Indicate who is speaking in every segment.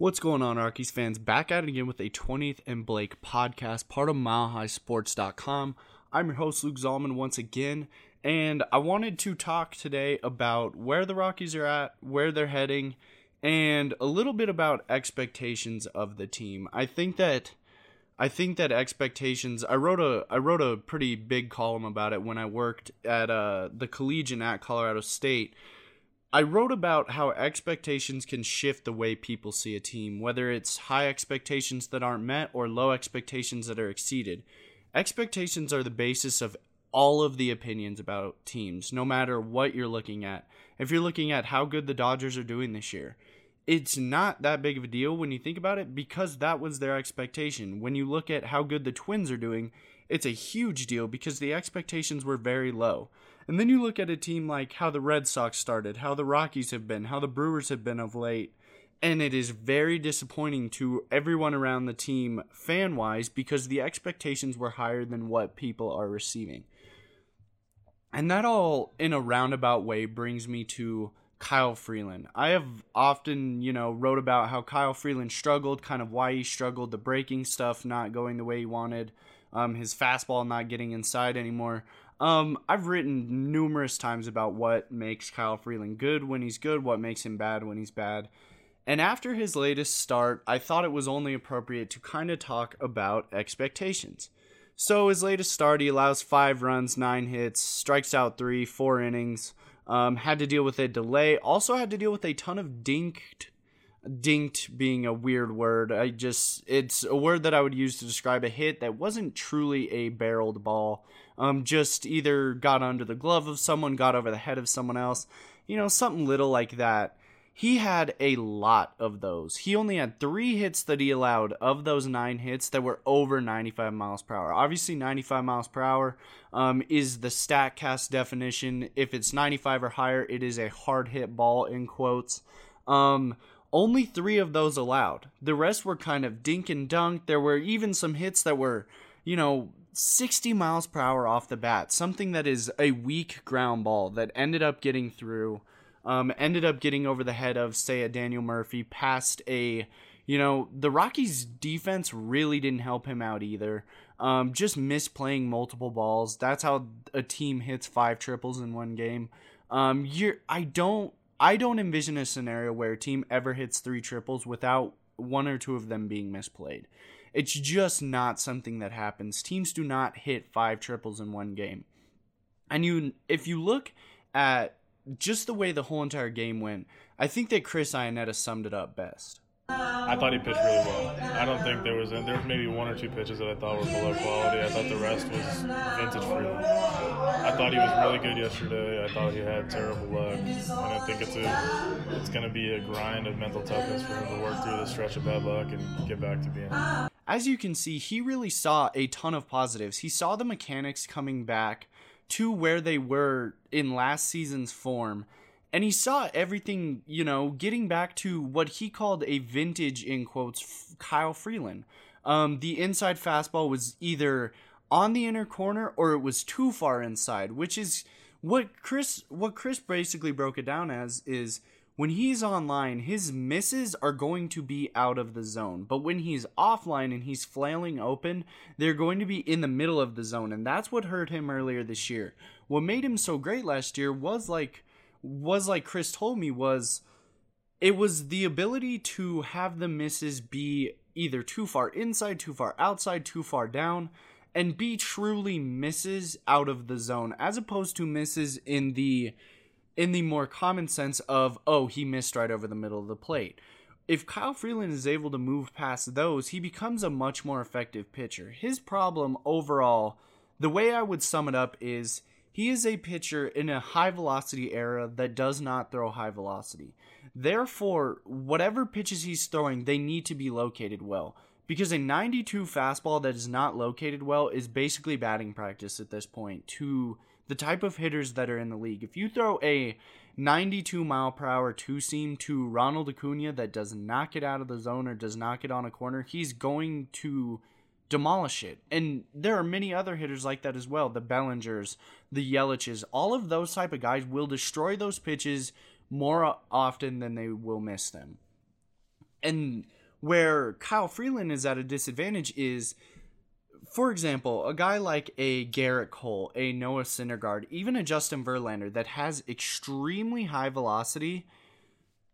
Speaker 1: What's going on, Arkies fans? Back at it again with a 20th and Blake podcast, part of MileHighSports.com. I'm your host, Luke Zahlmann, once again, and I wanted to talk today about where the Rockies are at, where they're heading, and a little bit about expectations of the team. I think that I think that expectations. I wrote a I wrote a pretty big column about it when I worked at uh, the Collegian at Colorado State. I wrote about how expectations can shift the way people see a team, whether it's high expectations that aren't met or low expectations that are exceeded. Expectations are the basis of all of the opinions about teams, no matter what you're looking at. If you're looking at how good the Dodgers are doing this year, it's not that big of a deal when you think about it because that was their expectation. When you look at how good the Twins are doing, it's a huge deal because the expectations were very low. And then you look at a team like how the Red Sox started, how the Rockies have been, how the Brewers have been of late. And it is very disappointing to everyone around the team fan wise because the expectations were higher than what people are receiving. And that all, in a roundabout way, brings me to Kyle Freeland. I have often, you know, wrote about how Kyle Freeland struggled, kind of why he struggled, the breaking stuff not going the way he wanted, um, his fastball not getting inside anymore. Um, I've written numerous times about what makes Kyle Freeland good when he's good, what makes him bad when he's bad. And after his latest start, I thought it was only appropriate to kind of talk about expectations. So his latest start, he allows five runs, nine hits, strikes out three, four innings. Um, had to deal with a delay. Also had to deal with a ton of dinked. Dinked being a weird word. I just it's a word that I would use to describe a hit that wasn't truly a barreled ball um, just either got under the glove of someone, got over the head of someone else, you know, something little like that. He had a lot of those. He only had three hits that he allowed of those nine hits that were over 95 miles per hour. Obviously, 95 miles per hour um, is the StatCast definition. If it's 95 or higher, it is a hard hit ball in quotes. Um, only three of those allowed. The rest were kind of dink and dunk. There were even some hits that were, you know, 60 miles per hour off the bat, something that is a weak ground ball that ended up getting through, um, ended up getting over the head of, say, a Daniel Murphy, past a, you know, the Rockies' defense really didn't help him out either. Um, just misplaying multiple balls. That's how a team hits five triples in one game. Um, you're, I don't, I don't envision a scenario where a team ever hits three triples without one or two of them being misplayed. It's just not something that happens. Teams do not hit five triples in one game. And you if you look at just the way the whole entire game went, I think that Chris Iannetta summed it up best.
Speaker 2: I thought he pitched really well. I don't think there was there was maybe one or two pitches that I thought were below quality. I thought the rest was vintage Freeland. I thought he was really good yesterday. I thought he had terrible luck, and I think it's a it's going to be a grind of mental toughness for him to work through the stretch of bad luck and get back to being.
Speaker 1: As you can see, he really saw a ton of positives. He saw the mechanics coming back to where they were in last season's form and he saw everything, you know, getting back to what he called a vintage in quotes Kyle Freeland. Um, the inside fastball was either on the inner corner or it was too far inside, which is what Chris what Chris basically broke it down as is when he's online, his misses are going to be out of the zone. But when he's offline and he's flailing open, they're going to be in the middle of the zone. And that's what hurt him earlier this year. What made him so great last year was like was like Chris told me was it was the ability to have the misses be either too far inside, too far outside, too far down, and be truly misses out of the zone, as opposed to misses in the in the more common sense of oh he missed right over the middle of the plate. If Kyle Freeland is able to move past those, he becomes a much more effective pitcher. His problem overall, the way I would sum it up is He is a pitcher in a high velocity era that does not throw high velocity. Therefore, whatever pitches he's throwing, they need to be located well. Because a 92 fastball that is not located well is basically batting practice at this point to the type of hitters that are in the league. If you throw a 92 mile per hour two seam to Ronald Acuna that does not get out of the zone or does not get on a corner, he's going to demolish it. And there are many other hitters like that as well. The Bellingers, the Yeliches, all of those type of guys will destroy those pitches more often than they will miss them. And where Kyle Freeland is at a disadvantage is for example, a guy like a Gerrit Cole, a Noah Syndergaard, even a Justin Verlander that has extremely high velocity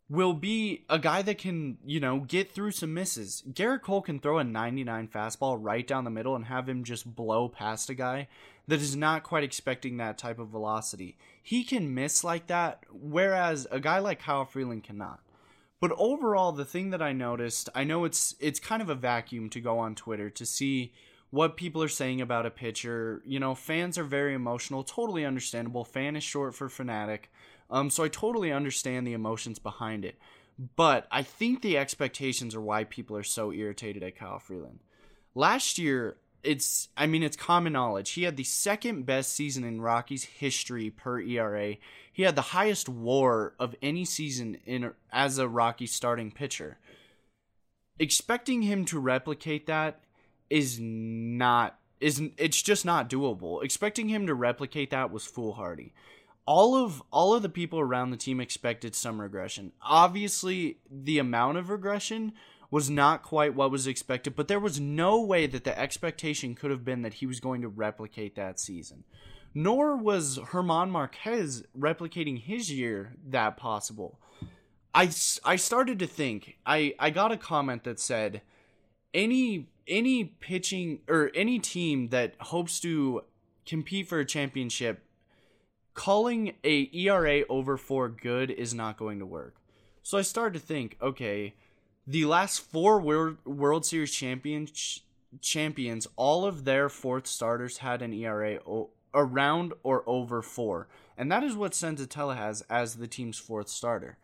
Speaker 1: will be a guy that can, you know, get through some misses. Gerrit Cole can throw a 99 fastball right down the middle and have him just blow past a guy that is not quite expecting that type of velocity. He can miss like that, whereas a guy like Kyle Freeland cannot. But overall, the thing that I noticed, I know it's it's kind of a vacuum to go on Twitter to see what people are saying about a pitcher. You know, fans are very emotional, totally understandable. Fan is short for fanatic. Um, so I totally understand the emotions behind it. But I think the expectations are why people are so irritated at Kyle Freeland. Last year, it's I mean it's common knowledge. He had the second best season in Rockies history per ERA. He had the highest WAR of any season in as a Rocky starting pitcher. Expecting him to replicate that is not—isn't—it's just not doable. Expecting him to replicate that was foolhardy. All of all of the people around the team expected some regression. Obviously, the amount of regression was not quite what was expected, but there was no way that the expectation could have been that he was going to replicate that season. Nor was German Marquez replicating his year that possible. I, I started to think, I, I got a comment that said, any any pitching or any team that hopes to compete for a championship calling a ERA over 4 good is not going to work. So I started to think, okay, the last 4 World, Series champions champions, all of their fourth starters had an ERA o- around or over 4. And that is what Senzatela has as the team's fourth starter.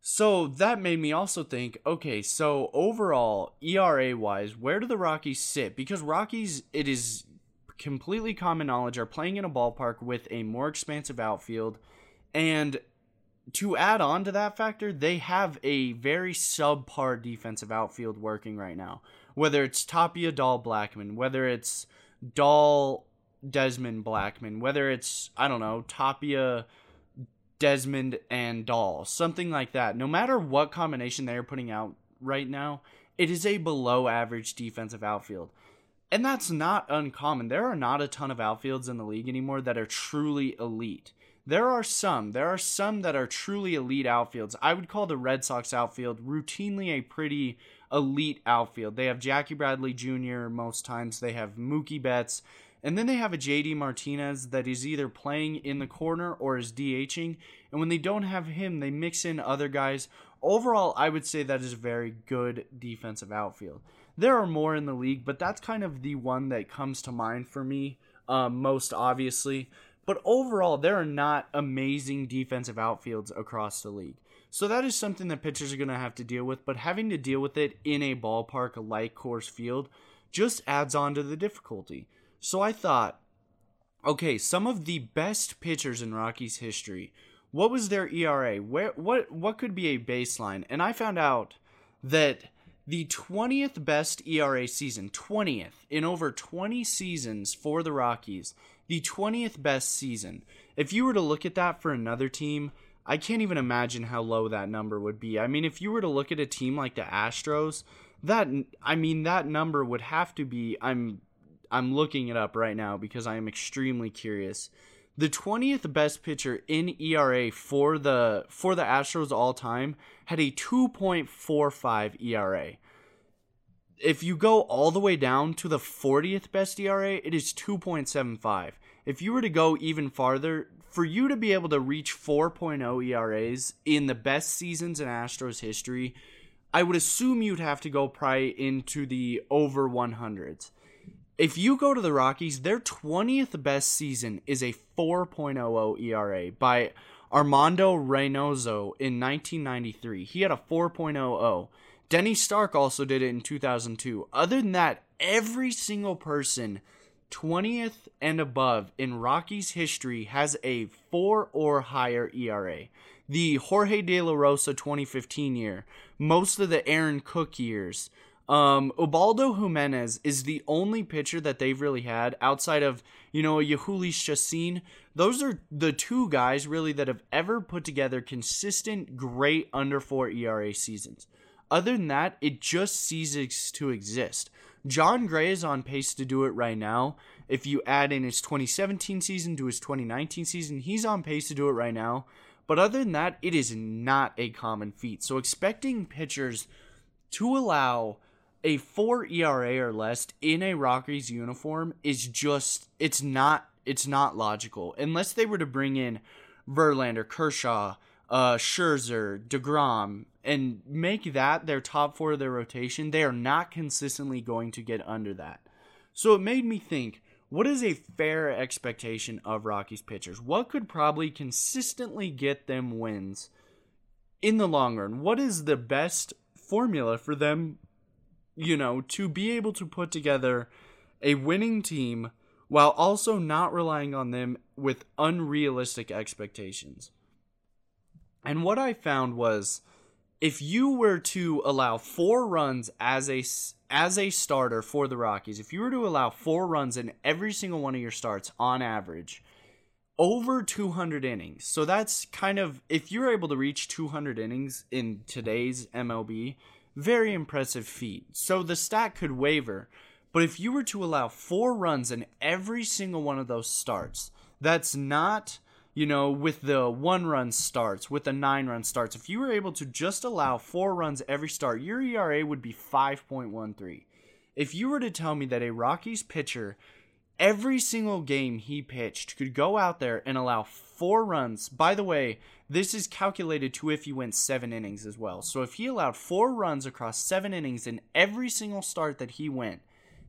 Speaker 1: So that made me also think, okay, so overall, ERA wise, where do the Rockies sit? Because Rockies, it is completely common knowledge, are playing in a ballpark with a more expansive outfield. And to add on to that factor, they have a very subpar defensive outfield working right now. Whether it's Tapia Dahl Blackmon, whether it's Dahl Desmond Blackmon, whether it's, I don't know, Tapia Desmond and Dahl, something like that. No matter what combination they are putting out right now, it is a below average defensive outfield. And that's not uncommon. There are not a ton of outfields in the league anymore that are truly elite. There are some. There are some that are truly elite outfields. I would call the Red Sox outfield routinely a pretty elite outfield. They have Jackie Bradley Jr. most times. They have Mookie Betts. And then they have a JD Martinez that is either playing in the corner or is DHing. And when they don't have him, they mix in other guys. Overall, I would say that is a very good defensive outfield. There are more in the league, but that's kind of the one that comes to mind for me um, most obviously. But overall, there are not amazing defensive outfields across the league. So that is something that pitchers are going to have to deal with, but having to deal with it in a ballpark like Coors Field just adds on to the difficulty. So I thought, okay, some of the best pitchers in Rockies history. What was their ERA? Where what what could be a baseline? And I found out that the 20th best ERA season, 20th in over 20 seasons for the Rockies, the 20th best season. If you were to look at that for another team, I can't even imagine how low that number would be. I mean, if you were to look at a team like the Astros, that I mean that number would have to be I'm I'm looking it up right now because I am extremely curious. The 20th best pitcher in ERA for the for the Astros all time had a 2.45 ERA. If you go all the way down to the 40th best ERA, it is 2.75. If you were to go even farther, for you to be able to reach 4.0 ERAs in the best seasons in Astros history, I would assume you'd have to go probably into the over 100s If you go to the Rockies, their 20th best season is a 4.00 ERA by Armando Reynoso in 1993. He had a 4.00. Denny Stark also did it in 2002. Other than that, every single person 20th and above in Rockies history has a 4 or higher ERA. The Jorge De La Rosa 2015 year, most of the Aaron Cook years, um, Ubaldo Jimenez is the only pitcher that they've really had outside of, you know, Jhoulys Chacin. Those are the two guys really that have ever put together consistent, great under four ERA seasons. Other than that, it just ceases to exist. Jon Gray is on pace to do it right now. If you add in his 2017 season to his 2019 season, he's on pace to do it right now. But other than that, it is not a common feat. So expecting pitchers to allow a 4 ERA or less in a Rockies uniform is just it's not it's not logical unless they were to bring in Verlander, Kershaw, uh, Scherzer, Degrom, and make that their top four of their rotation. They are not consistently going to get under that. So it made me think. What is a fair expectation of Rockies pitchers? What could probably consistently get them wins in the long run? What is the best formula for them you know, to be able to put together a winning team while also not relying on them with unrealistic expectations. And what I found was if you were to allow 4 runs as a as a starter for the Rockies, if you were to allow 4 runs in every single one of your starts on average, over 200 innings. So that's kind of if you're able to reach 200 innings in today's MLB, very impressive feat. So the stat could waver, but if you were to allow four runs in every single one of those starts, that's not, you know, with the one run starts, with the nine run starts. If you were able to just allow four runs every start, your ERA would be 5.13. If you were to tell me that a Rockies pitcher every single game he pitched could go out there and allow four runs. By the way, this is calculated to if he went seven innings as well. So if he allowed four runs across seven innings in every single start that he went,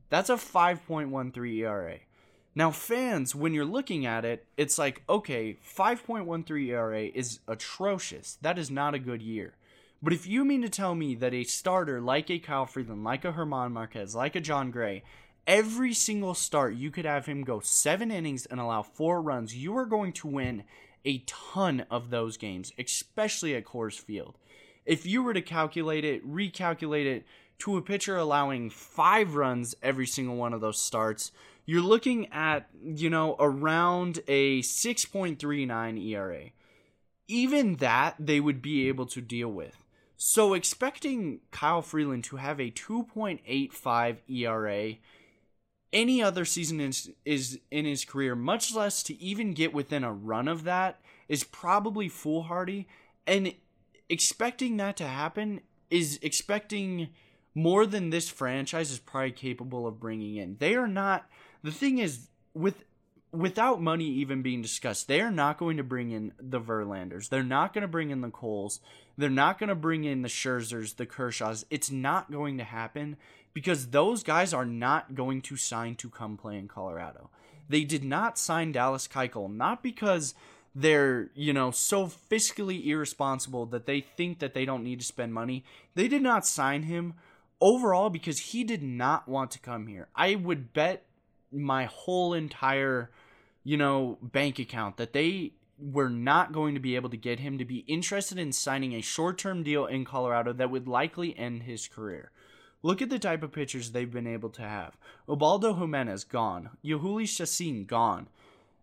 Speaker 1: that's a 5.13 ERA. Now, fans, when you're looking at it, it's like, okay, 5.13 ERA is atrocious. That is not a good year. But if you mean to tell me that a starter like a Kyle Freeland, like a German Marquez, like a Jon Gray, every single start you could have him go seven innings and allow four runs, you are going to win a ton of those games, especially at Coors Field. If you were to calculate it, recalculate it to a pitcher allowing five runs every single one of those starts, you're looking at, you know, around a 6.39 ERA. Even that they would be able to deal with. So expecting Kyle Freeland to have a 2.85 ERA any other season is, is in his career, much less to even get within a run of that, is probably foolhardy. And expecting that to happen is expecting more than this franchise is probably capable of bringing in. They are not. The thing is, with without money even being discussed, they are not going to bring in the Verlanders. They're not going to bring in the Coles. They're not going to bring in the Scherzers, the Kershaws. It's not going to happen because those guys are not going to sign to come play in Colorado. They did not sign Dallas Keuchel not because they're, you know, so fiscally irresponsible that they think that they don't need to spend money. They did not sign him overall because he did not want to come here. I would bet my whole entire, you know, bank account that they were not going to be able to get him to be interested in signing a short-term deal in Colorado that would likely end his career. Look at the type of pitchers they've been able to have. Ubaldo Jimenez gone. Jhoulys Chacin gone.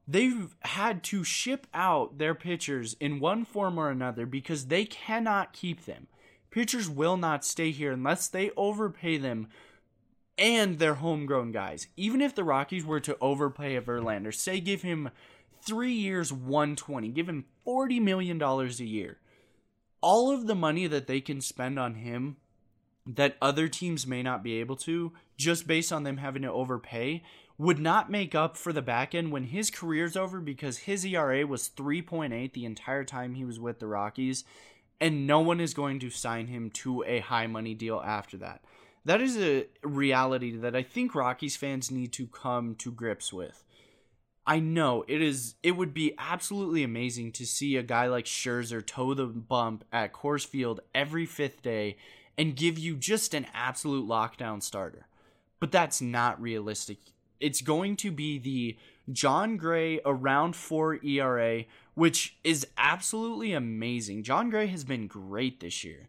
Speaker 1: They've had to ship out their pitchers in one form or another because they cannot keep them. Pitchers will not stay here unless they overpay them and their homegrown guys. Even if the Rockies were to overpay a Verlander, say give him three years, 120, give him $40 million a year. All of the money that they can spend on him that other teams may not be able to just based on them having to overpay would not make up for the back end when his career's over because his ERA was 3.8 the entire time he was with the Rockies and no one is going to sign him to a high money deal after that. That is a reality that I think Rockies fans need to come to grips with. I know it is it would be absolutely amazing to see a guy like Scherzer toe the bump at Coors Field every 5th day and give you just an absolute lockdown starter. But that's not realistic. It's going to be the Jon Gray around 4 ERA, which is absolutely amazing. Jon Gray has been great this year.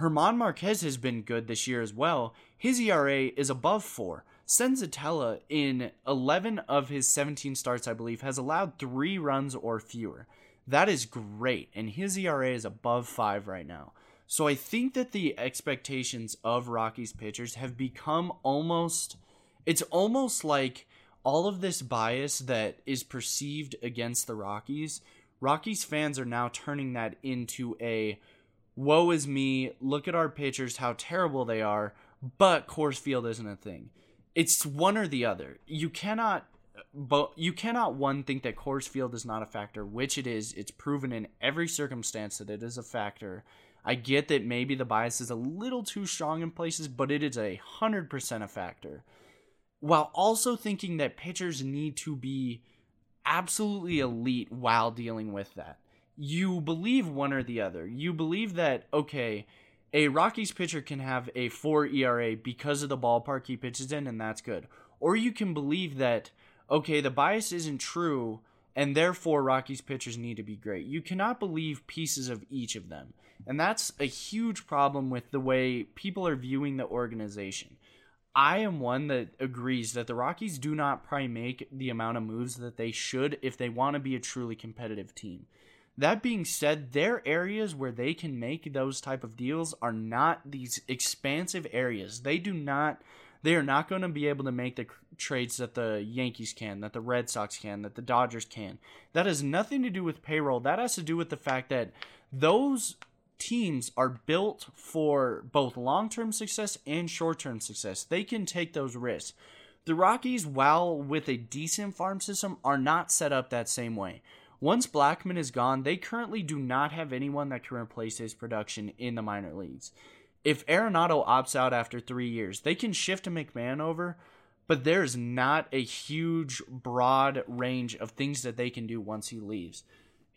Speaker 1: German Marquez has been good this year as well. His ERA is above 4. Senzatela, in 11 of his 17 starts, I believe, has allowed three runs or fewer. That is great, and his ERA is above 5 right now. So I think that the expectations of Rockies pitchers have become almost it's almost like all of this bias that is perceived against the Rockies, Rockies fans are now turning that into a woe is me, look at our pitchers how terrible they are, but Coors Field isn't a thing. It's one or the other. You cannot but you cannot one think that Coors Field is not a factor, which it is. It's proven in every circumstance that it is a factor. I get that maybe the bias is a little too strong in places, but it is a hundred percent a factor. While also thinking that pitchers need to be absolutely elite while dealing with that. You believe one or the other. You believe that, okay, a Rockies pitcher can have a 4 ERA because of the ballpark he pitches in, and that's good. Or you can believe that, okay, the bias isn't true, and therefore Rockies pitchers need to be great. You cannot believe pieces of each of them. And that's a huge problem with the way people are viewing the organization. I am one that agrees that the Rockies do not probably make the amount of moves that they should if they want to be a truly competitive team. That being said, their areas where they can make those type of deals are not these expansive areas. They do not they are not going to be able to make the trades that the Yankees can, that the Red Sox can, that the Dodgers can. That has nothing to do with payroll. That has to do with the fact that those teams are built for both long term success and short term success. They can take those risks. The Rockies, while with a decent farm system, are not set up that same way. Once Blackmon is gone, they currently do not have anyone that can replace his production in the minor leagues. If Arenado opts out after three years, they can shift to McMahon over, but there's not a huge, broad range of things that they can do once he leaves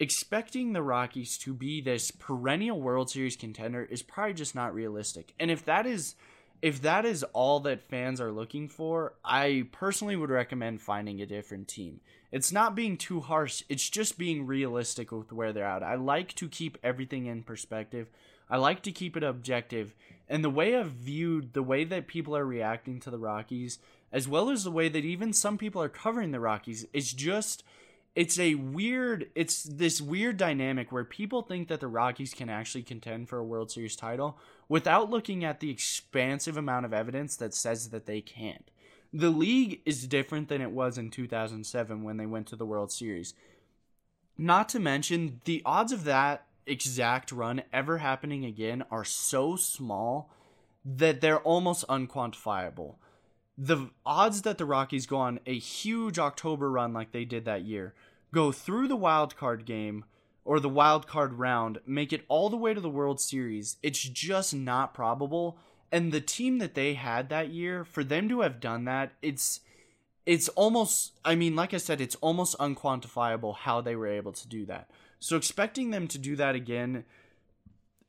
Speaker 1: expecting the Rockies to be this perennial World Series contender is probably just not realistic. And if that is if that is all that fans are looking for, I personally would recommend finding a different team. It's not being too harsh, it's just being realistic with where they're at. I like to keep everything in perspective. I like to keep it objective. And the way I've viewed the way that people are reacting to the Rockies, as well as the way that even some people are covering the Rockies, is just it's a weird it's this weird dynamic where people think that the Rockies can actually contend for a World Series title without looking at the expansive amount of evidence that says that they can't. The league is different than it was in 2007 when they went to the World Series. Not to mention the odds of that exact run ever happening again are so small that they're almost unquantifiable the odds that the Rockies go on a huge October run like they did that year, go through the wild card game or the wild card round, make it all the way to the World Series, it's just not probable. And the team that they had that year, for them to have done that, it's it's almost I mean, like I said, it's almost unquantifiable how they were able to do that. So expecting them to do that again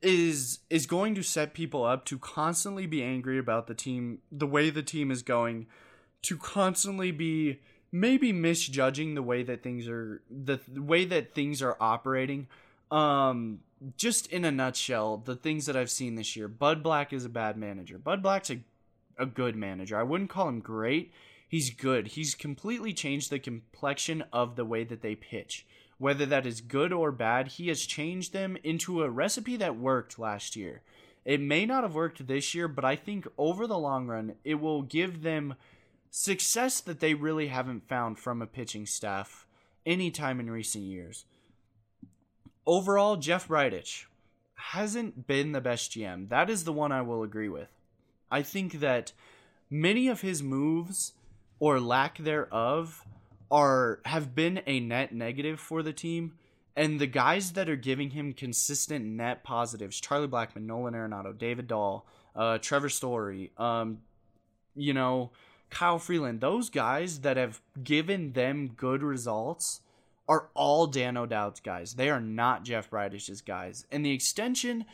Speaker 1: is is going to set people up to constantly be angry about the team, the way the team is going, to constantly be maybe misjudging the way that things are the, the way that things are operating. Um just in a nutshell, the things that I've seen this year, Bud Black is a bad manager. Bud Black's a a good manager. I wouldn't call him great. He's good. He's completely changed the complexion of the way that they pitch. Whether that is good or bad, he has changed them into a recipe that worked last year. It may not have worked this year, but I think over the long run, it will give them success that they really haven't found from a pitching staff anytime in recent years. Overall, Jeff Bridich hasn't been the best GM. That is the one I will agree with. I think that many of his moves or lack thereof are have been a net negative for the team. And the guys that are giving him consistent net positives, Charlie Blackmon, Nolan Arenado, David Dahl, uh, Trevor Story, um, you know, Kyle Freeland, those guys that have given them good results are all Dan O'Dowd's guys. They are not Jeff Bridich's guys. And the extension,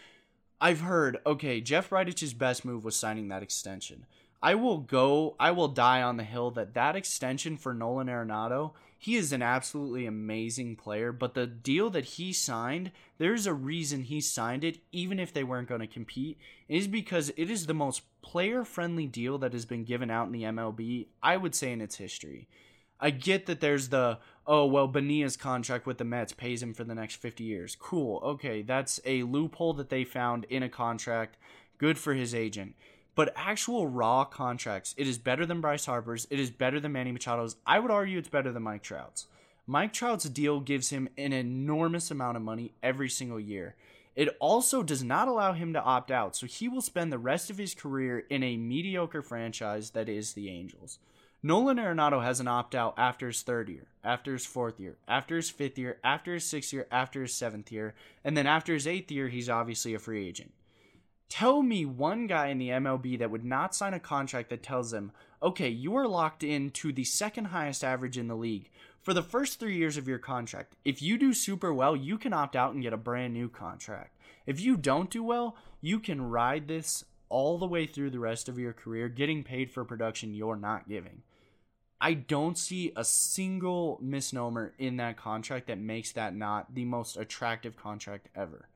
Speaker 1: I've heard, okay, Jeff Bridich's best move was signing that extension. I will go, I will die on the hill that that extension for Nolan Arenado, he is an absolutely amazing player, but the deal that he signed, there's a reason he signed it, even if they weren't going to compete, is because it is the most player friendly deal that has been given out in the MLB, I would say, in its history. I get that there's the, oh, well, Bonilla's contract with the Mets pays him for the next 50 years. Cool. Okay. That's a loophole that they found in a contract. Good for his agent. But actual raw contracts, it is better than Bryce Harper's. It is better than Manny Machado's. I would argue it's better than Mike Trout's. Mike Trout's deal gives him an enormous amount of money every single year. It also does not allow him to opt out, so he will spend the rest of his career in a mediocre franchise that is the Angels. Nolan Arenado has an opt out after his third year, after his fourth year, after his fifth year, after his sixth year, after his seventh year, and then after his eighth year, he's obviously a free agent. Tell me one guy in the MLB that would not sign a contract that tells him, okay, you are locked in to the second highest average in the league for the first three years of your contract. If you do super well, you can opt out and get a brand new contract. If you don't do well, you can ride this all the way through the rest of your career, getting paid for production you're not giving. I don't see a single misnomer in that contract that makes that not the most attractive contract ever.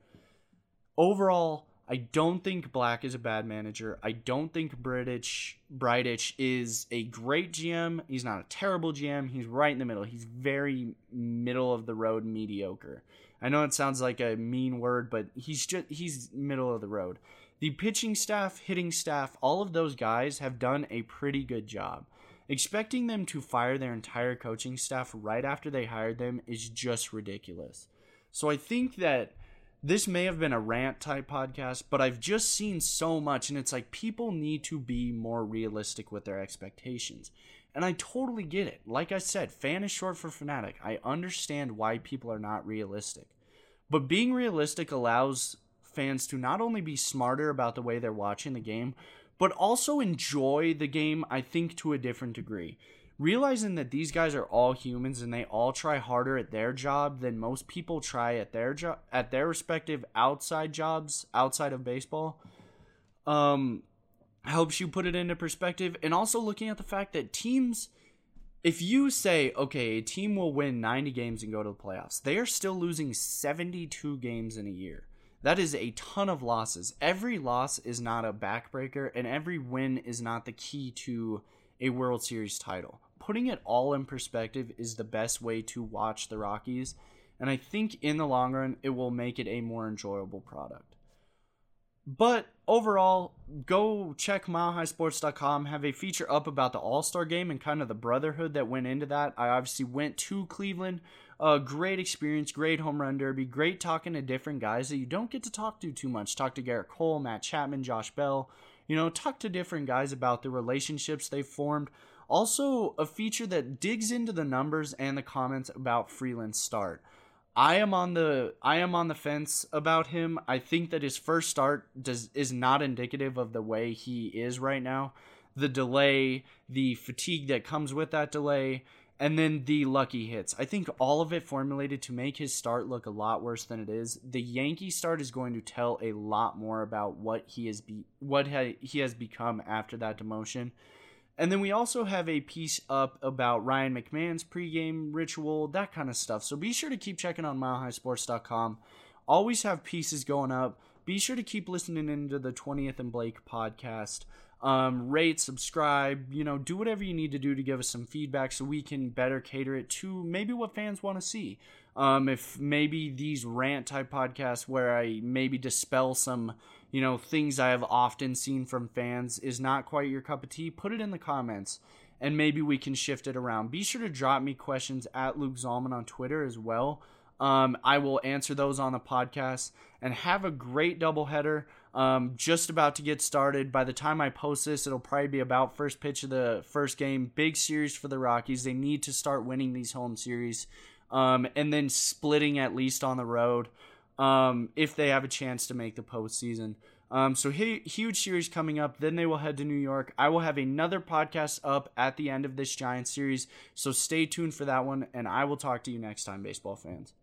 Speaker 1: Overall, I don't think Black is a bad manager. I don't think Bridich Bridich is a great GM. He's not a terrible GM. He's right in the middle. He's very middle of the road mediocre. I know it sounds like a mean word, but he's just he's middle of the road. The pitching staff, hitting staff, all of those guys have done a pretty good job. Expecting them to fire their entire coaching staff right after they hired them is just ridiculous. So I think that this may have been a rant type podcast, but I've just seen so much, and it's like people need to be more realistic with their expectations. And I totally get it. Like I said, fan is short for fanatic. I understand why people are not realistic. But being realistic allows fans to not only be smarter about the way they're watching the game, but also enjoy the game, I think, to a different degree. Realizing that these guys are all humans and they all try harder at their job than most people try at their job at their respective outside jobs outside of baseball um helps you put it into perspective and also looking at the fact that teams if you say okay a team will win 90 games and go to the playoffs they are still losing 72 games in a year that is a ton of losses. Every loss is not a backbreaker, and every win is not the key to a World Series title. Putting it all in perspective is the best way to watch the Rockies, and I think in the long run, it will make it a more enjoyable product. But overall, go check milehighsports.com. Have a feature up about the All Star game and kind of the brotherhood that went into that. I obviously went to Cleveland a great experience, great home run derby, great talking to different guys that you don't get to talk to too much. Talk to Gerrit Cole, Matt Chapman, Josh Bell. You know, talk to different guys about the relationships they've formed. Also, a feature that digs into the numbers and the comments about Freeland's start. I am on the I am on the fence about him. I think that his first start does is not indicative of the way he is right now. The delay, the fatigue that comes with that delay, and then the lucky hits. I think all of it formulated to make his start look a lot worse than it is. The Yankee start is going to tell a lot more about what he has be what ha- he has become after that demotion. And then we also have a piece up about Ryan McMahon's pregame ritual, that kind of stuff. So be sure to keep checking on milehighsports.com. Always have pieces going up. Be sure to keep listening into the 20th and Blake podcast um, rate, subscribe, you know, do whatever you need to do to give us some feedback so we can better cater it to maybe what fans want to see. Um, if maybe these rant type podcasts where I maybe dispel some, you know, things I have often seen from fans is not quite your cup of tea, put it in the comments and maybe we can shift it around. Be sure to drop me questions at Luke Zahlmann on Twitter as well. Um, I will answer those on the podcast and have a great doubleheader. Um, just about to get started. By the time I post this, it'll probably be about first pitch of the first game. Big series for the Rockies. They need to start winning these home series, um, and then splitting at least on the road um, if they have a chance to make the postseason. Um, so hu- huge series coming up. Then they will head to New York. I will have another podcast up at the end of this Giants series, so stay tuned for that one. And I will talk to you next time, baseball fans.